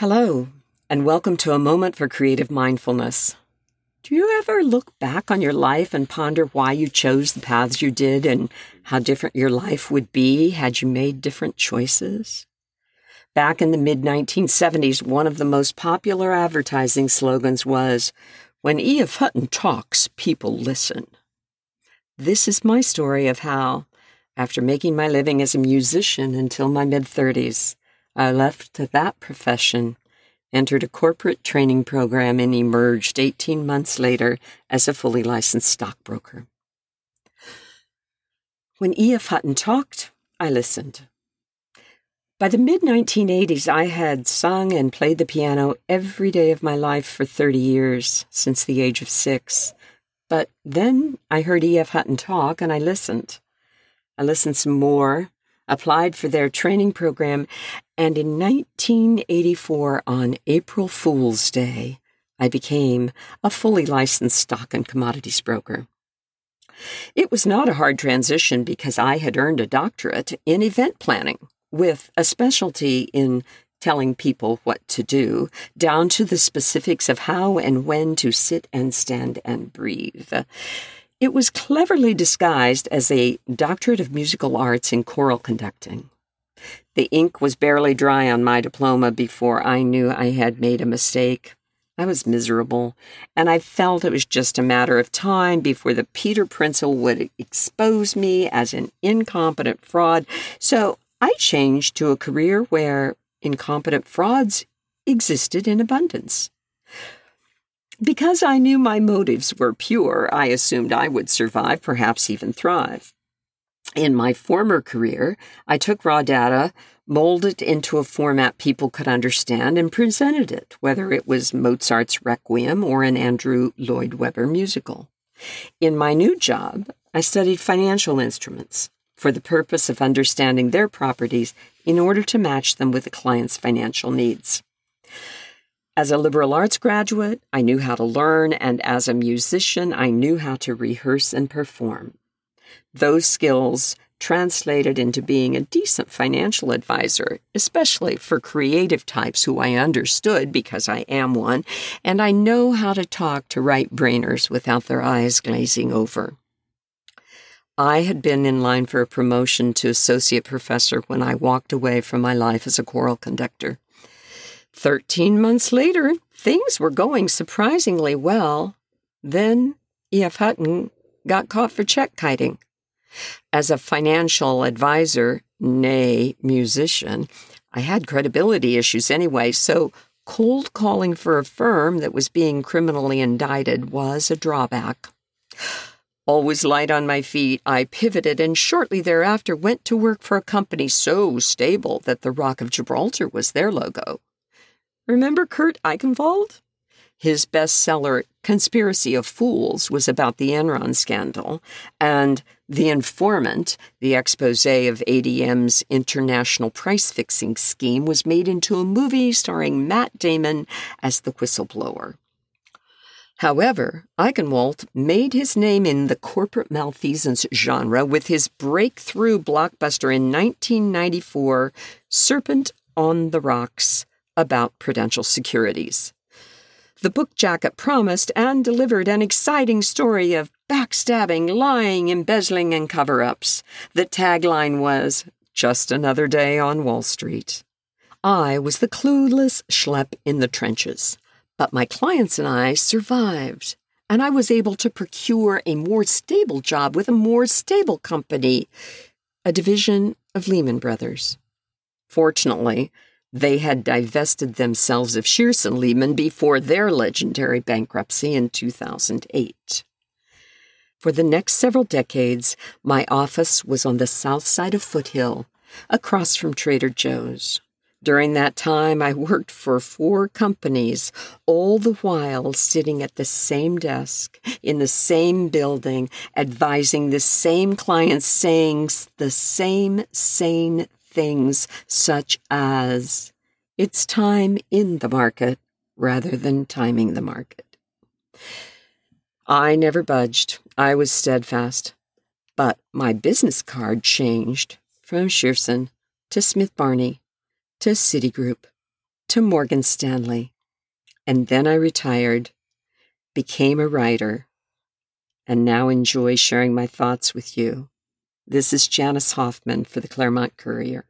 Hello, and welcome to a moment for creative mindfulness. Do you ever look back on your life and ponder why you chose the paths you did and how different your life would be had you made different choices? Back in the mid 1970s, one of the most popular advertising slogans was, When E.F. Hutton talks, people listen. This is my story of how, after making my living as a musician until my mid 30s, I left that profession, entered a corporate training program, and emerged 18 months later as a fully licensed stockbroker. When E.F. Hutton talked, I listened. By the mid 1980s, I had sung and played the piano every day of my life for 30 years, since the age of six. But then I heard E.F. Hutton talk and I listened. I listened some more, applied for their training program, and in 1984, on April Fool's Day, I became a fully licensed stock and commodities broker. It was not a hard transition because I had earned a doctorate in event planning with a specialty in telling people what to do, down to the specifics of how and when to sit and stand and breathe. It was cleverly disguised as a doctorate of musical arts in choral conducting. The ink was barely dry on my diploma before I knew I had made a mistake. I was miserable, and I felt it was just a matter of time before the Peter Principle would expose me as an incompetent fraud. So I changed to a career where incompetent frauds existed in abundance. Because I knew my motives were pure, I assumed I would survive, perhaps even thrive. In my former career, I took raw data, molded it into a format people could understand, and presented it, whether it was Mozart's Requiem or an Andrew Lloyd Webber musical. In my new job, I studied financial instruments for the purpose of understanding their properties in order to match them with the client's financial needs. As a liberal arts graduate, I knew how to learn, and as a musician, I knew how to rehearse and perform. Those skills translated into being a decent financial advisor, especially for creative types who I understood because I am one, and I know how to talk to right brainers without their eyes glazing over. I had been in line for a promotion to associate professor when I walked away from my life as a choral conductor. Thirteen months later, things were going surprisingly well. Then E.F. Hutton got caught for check kiting. As a financial advisor, nay, musician, I had credibility issues anyway, so cold calling for a firm that was being criminally indicted was a drawback. Always light on my feet, I pivoted and shortly thereafter went to work for a company so stable that the Rock of Gibraltar was their logo. Remember Kurt Eichenwald? His bestseller, Conspiracy of Fools, was about the Enron scandal, and The Informant, the expose of ADM's international price fixing scheme, was made into a movie starring Matt Damon as the whistleblower. However, Eichenwald made his name in the corporate malfeasance genre with his breakthrough blockbuster in 1994, Serpent on the Rocks, about Prudential Securities. The book jacket promised and delivered an exciting story of backstabbing, lying, embezzling, and cover ups. The tagline was Just Another Day on Wall Street. I was the clueless schlep in the trenches. But my clients and I survived, and I was able to procure a more stable job with a more stable company, a division of Lehman Brothers. Fortunately, they had divested themselves of Shearson Lehman before their legendary bankruptcy in 2008. For the next several decades, my office was on the south side of Foothill, across from Trader Joe's. During that time, I worked for four companies, all the while sitting at the same desk, in the same building, advising the same clients, saying the same sane things, such as, it's time in the market rather than timing the market. I never budged. I was steadfast. But my business card changed from Shearson to Smith Barney to Citigroup to Morgan Stanley. And then I retired, became a writer, and now enjoy sharing my thoughts with you. This is Janice Hoffmann for the Claremont Courier.